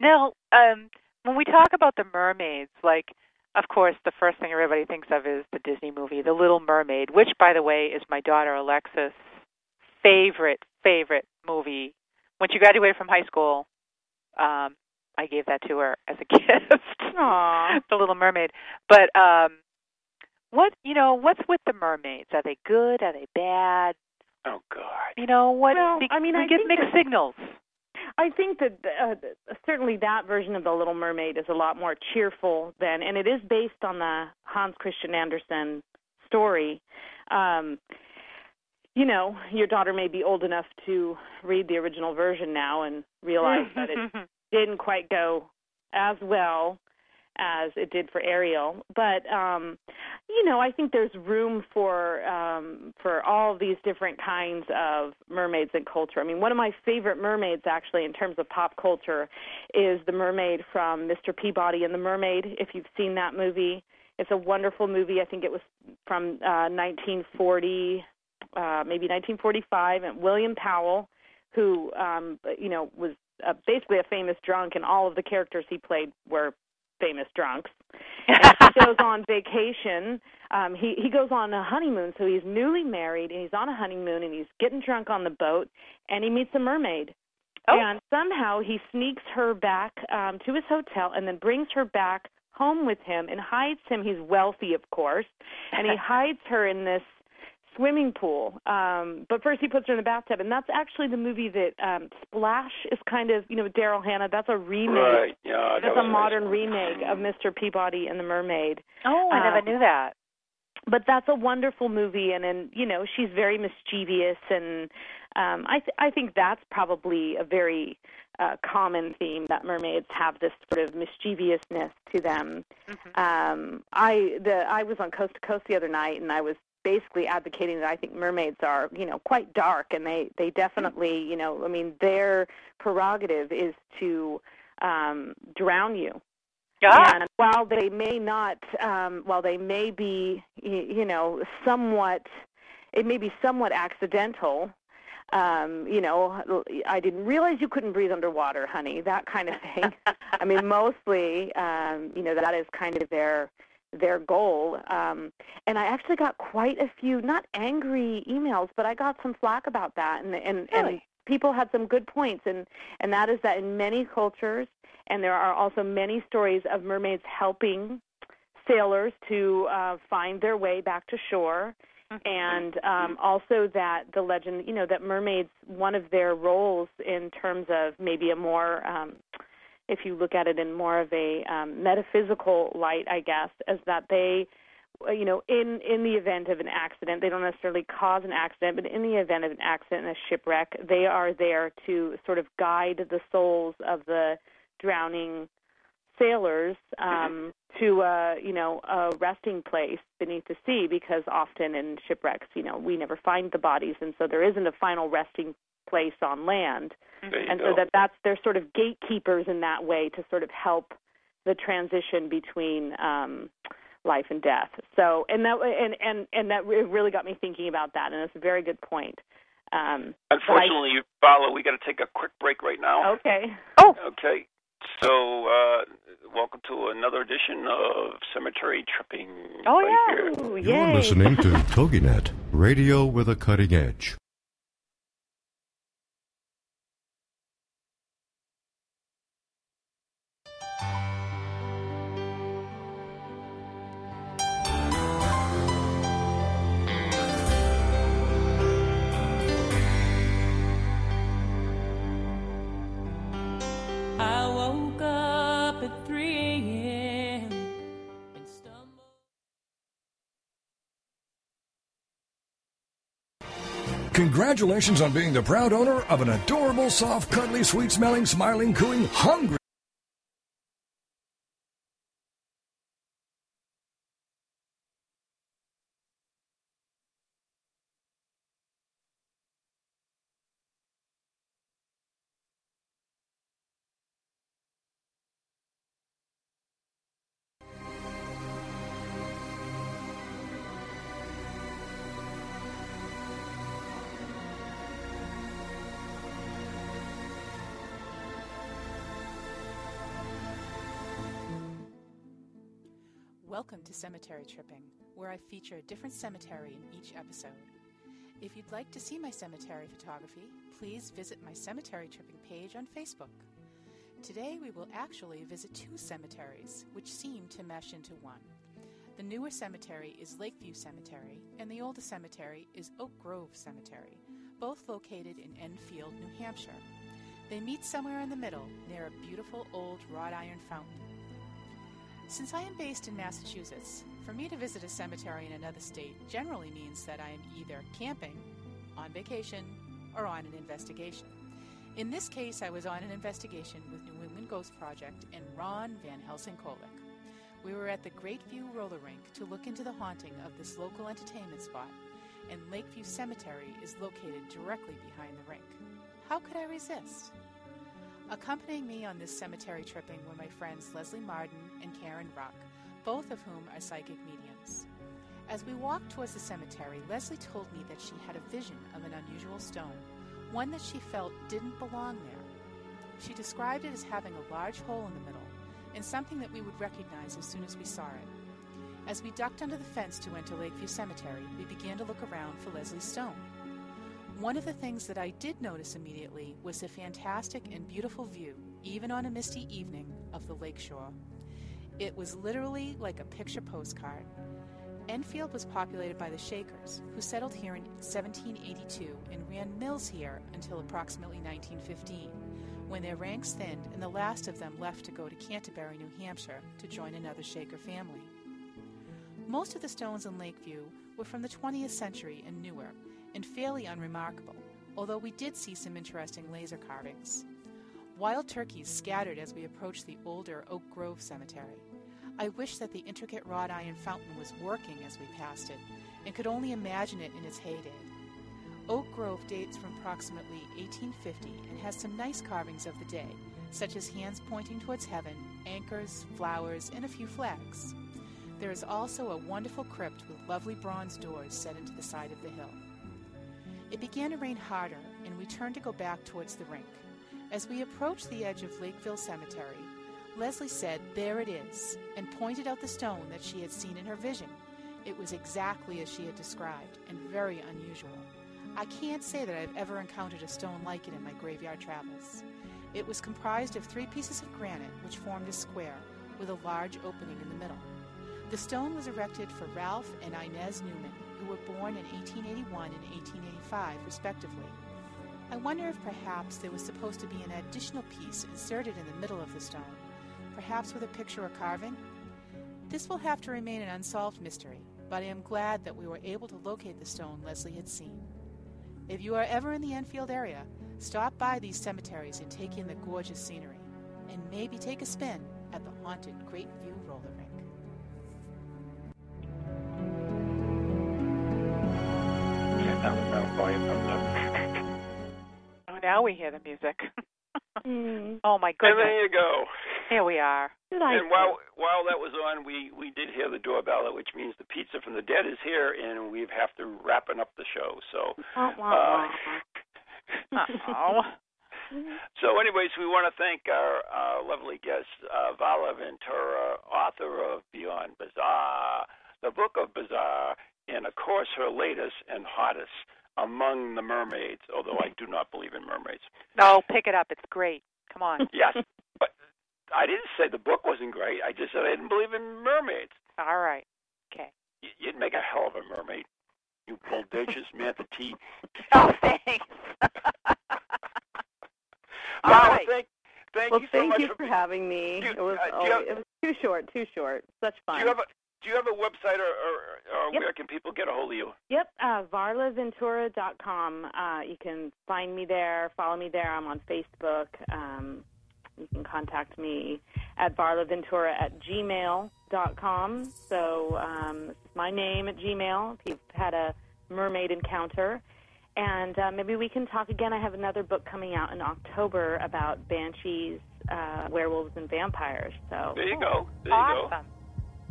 Now, um, when we talk about the mermaids, like, of course, the first thing everybody thinks of is the Disney movie, The Little Mermaid, which, by the way, is my daughter Alexa's favorite, favorite movie. When she graduated from high school, um, I gave that to her as a gift. Aw. the Little Mermaid. But um, what you know, what's with the mermaids? Are they good? Are they bad? Oh God. You know what? Well, be- I mean, we I get mixed that- signals. I think that uh, certainly that version of the Little Mermaid is a lot more cheerful than, and it is based on the Hans Christian Andersen story. Um, you know, your daughter may be old enough to read the original version now and realize that it didn't quite go as well as it did for Ariel. But um, you know, I think there's room for um, for all these different kinds of mermaids in culture. I mean, one of my favorite mermaids, actually, in terms of pop culture, is the mermaid from Mr. Peabody and the Mermaid. If you've seen that movie, it's a wonderful movie. I think it was from uh, 1940, uh, maybe 1945, and William Powell, who um, you know was uh, basically a famous drunk, and all of the characters he played were famous drunks. And he goes on vacation. Um, he he goes on a honeymoon, so he's newly married and he's on a honeymoon and he's getting drunk on the boat, and he meets a mermaid. Oh. And somehow he sneaks her back um, to his hotel and then brings her back home with him and hides him. He's wealthy, of course, and he hides her in this swimming pool. Um, but first he puts her in the bathtub, and that's actually the movie that um, Splash is kind of, you know, Daryl Hannah. That's a remake. Right. Yeah. that That's was a nice. modern remake of Mr. Peabody and the Mermaid. oh, I never Um, knew that. But that's a wonderful movie, and and you know she's very mischievous, and um, I th- I think that's probably a very uh, common theme that mermaids have this sort of mischievousness to them. Mhm. Um, I the I was on Coast to Coast the other night, and I was basically advocating that I think mermaids are you know quite dark, and they they definitely you know I mean their prerogative is to um, drown you. Ah, And while they may not, um, while they may be, you know, somewhat, it may be somewhat accidental. Um, you know, I didn't realize you couldn't breathe underwater, honey. That kind of thing. I mean, mostly, um, you know, that is kind of their their goal. Um, and I actually got quite a few, not angry emails, but I got some flack about that, and and and people had some good points, and and that is that in many cultures, and there are also many stories of mermaids helping sailors to uh, find their way back to shore and um, also that the legend, you know, that mermaids, one of their roles in terms of maybe a more, um, if you look at it in more of a um, metaphysical light, I guess, is that they, uh, you know, in in the event of an accident, they don't necessarily cause an accident, but in the event of an accident and a shipwreck, they are there to sort of guide the souls of the drowning sailors um, to uh, you know a resting place beneath the sea because often in shipwrecks you know we never find the bodies and so there isn't a final resting place on land. And go. so that that's they're sort of gatekeepers in that way to sort of help the transition between um, life and death. So and that and and and that really got me thinking about that, and it's a very good point. Um, Unfortunately, I, Varla, we got to take a quick break right now. Okay. Oh. Okay. So, uh, welcome to another edition of Cemetery Tripping. Oh right yeah. Here. Ooh, You're listening to TogiNet, radio with a cutting edge. Congratulations on being the proud owner of an adorable, soft, cuddly, sweet smelling, smiling, cooing, hungry. Welcome to Cemetery Tripping, where I feature a different cemetery in each episode. If you'd like to see my cemetery photography, please visit my Cemetery Tripping page on Facebook. Today we will actually visit two cemeteries, which seem to mesh into one. The newer cemetery is Lakeview Cemetery, and the older cemetery is Oak Grove Cemetery, both located in Enfield, New Hampshire. They meet somewhere in the middle, near a beautiful old wrought iron fountain. Since I am based in Massachusetts, for me to visit a cemetery in another state generally means that I am either camping, on vacation, or on an investigation. In this case, I was on an investigation with New England Ghost Project and Ron Van Helsing Kolek. We were at the Great View roller rink to look into the haunting of this local entertainment spot, and Lakeview Cemetery is located directly behind the rink. How could I resist? Accompanying me on this cemetery tripping were my friends Leslie Marden and Karen Rock, both of whom are psychic mediums. As we walked towards the cemetery, Leslie told me that she had a vision of an unusual stone, one that she felt didn't belong there. She described it as having a large hole in the middle, and something that we would recognize as soon as we saw it. As we ducked under the fence to enter Lakeview Cemetery, we began to look around for Leslie's stone. One of the things that I did notice immediately was the fantastic and beautiful view, even on a misty evening, of the lakeshore. It was literally like a picture postcard. Enfield was populated by the Shakers, who settled here in 1782 and ran mills here until approximately 1915, when their ranks thinned and the last of them left to go to Canterbury, New Hampshire, to join another Shaker family. Most of the stones in Lakeview were from the 20th century and newer, and fairly unremarkable, although we did see some interesting laser carvings. Wild turkeys scattered as we approached the older Oak Grove Cemetery. I wish that the intricate wrought iron fountain was working as we passed it, and could only imagine it in its heyday. Oak Grove dates from approximately 1850 and has some nice carvings of the day, such as hands pointing towards heaven, anchors, flowers, and a few flags. There is also a wonderful crypt with lovely bronze doors set into the side of the hill. It began to rain harder, and we turned to go back towards the rink. As we approached the edge of Lakeville Cemetery, Leslie said, There it is, and pointed out the stone that she had seen in her vision. It was exactly as she had described, and very unusual. I can't say that I've ever encountered a stone like it in my graveyard travels. It was comprised of three pieces of granite which formed a square, with a large opening in the middle. The stone was erected for Ralph and Inez Newman, were born in 1881 and 1885, respectively. I wonder if perhaps there was supposed to be an additional piece inserted in the middle of the stone, perhaps with a picture or carving? This will have to remain an unsolved mystery, but I am glad that we were able to locate the stone Leslie had seen. If you are ever in the Enfield area, stop by these cemeteries and take in the gorgeous scenery, and maybe take a spin at the haunted Great View roller rink. Yeah, no, no, up, up. now we hear the music. Mm. oh my goodness! And there you go. Here we are. Did I And while while that was on, we we did hear the doorbell, which means the pizza from the dead is here, and we have to wrapping up the show. So, Wah, wah, uh, wah. Oh, so anyways, we want to thank our uh, lovely guest, uh, Varla Ventura, author of Beyond Bizarre, the Book of Bizarre, and of course her latest and hottest, Among the Mermaids. Although I do not believe in mermaids. no, pick it up. It's great. Come on. Yes, but I didn't say the book wasn't great. I just said I didn't believe in mermaids. All right. Okay. Y- You'd make a hell of a mermaid. You bodacious manatee. Oh, thanks. All Varla, right. thank, thank well, you so thank much you for for having me. You- it was uh, oh, have- it was too short, too short. Such fun. Do you have a Do you have a website, or, or, or Yep. where can people get a hold of you? Yep, uh, varlaventura.com. Uh, you can find me there, follow me there. I'm on Facebook. Um, you can contact me at varlaventura at gmail.com. So um, my name at Gmail if you've had a mermaid encounter. And uh, maybe we can talk again. I have another book coming out in October about banshees, uh, werewolves, and vampires. So There you go. There you go.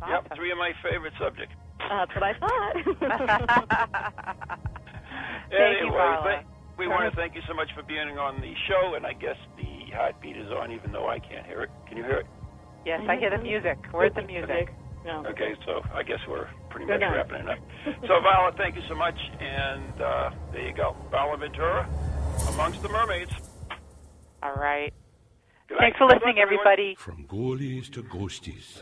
Awesome. Yep, three of my favorite subjects. that's what I thought. Thank you, anyway, Varla. thank- we want to thank you so much for being on the show, and I guess the heartbeat is on, even though I can't hear it. Can you hear it? Yes, I hear the music. Where's the music? No. Okay, so I guess we're pretty Good much night. wrapping it up. So, Varla, thank you so much, and uh, there you go. Varla Ventura, amongst the mermaids. All right. Good Thanks night. for listening, everybody. From goalies to ghosties,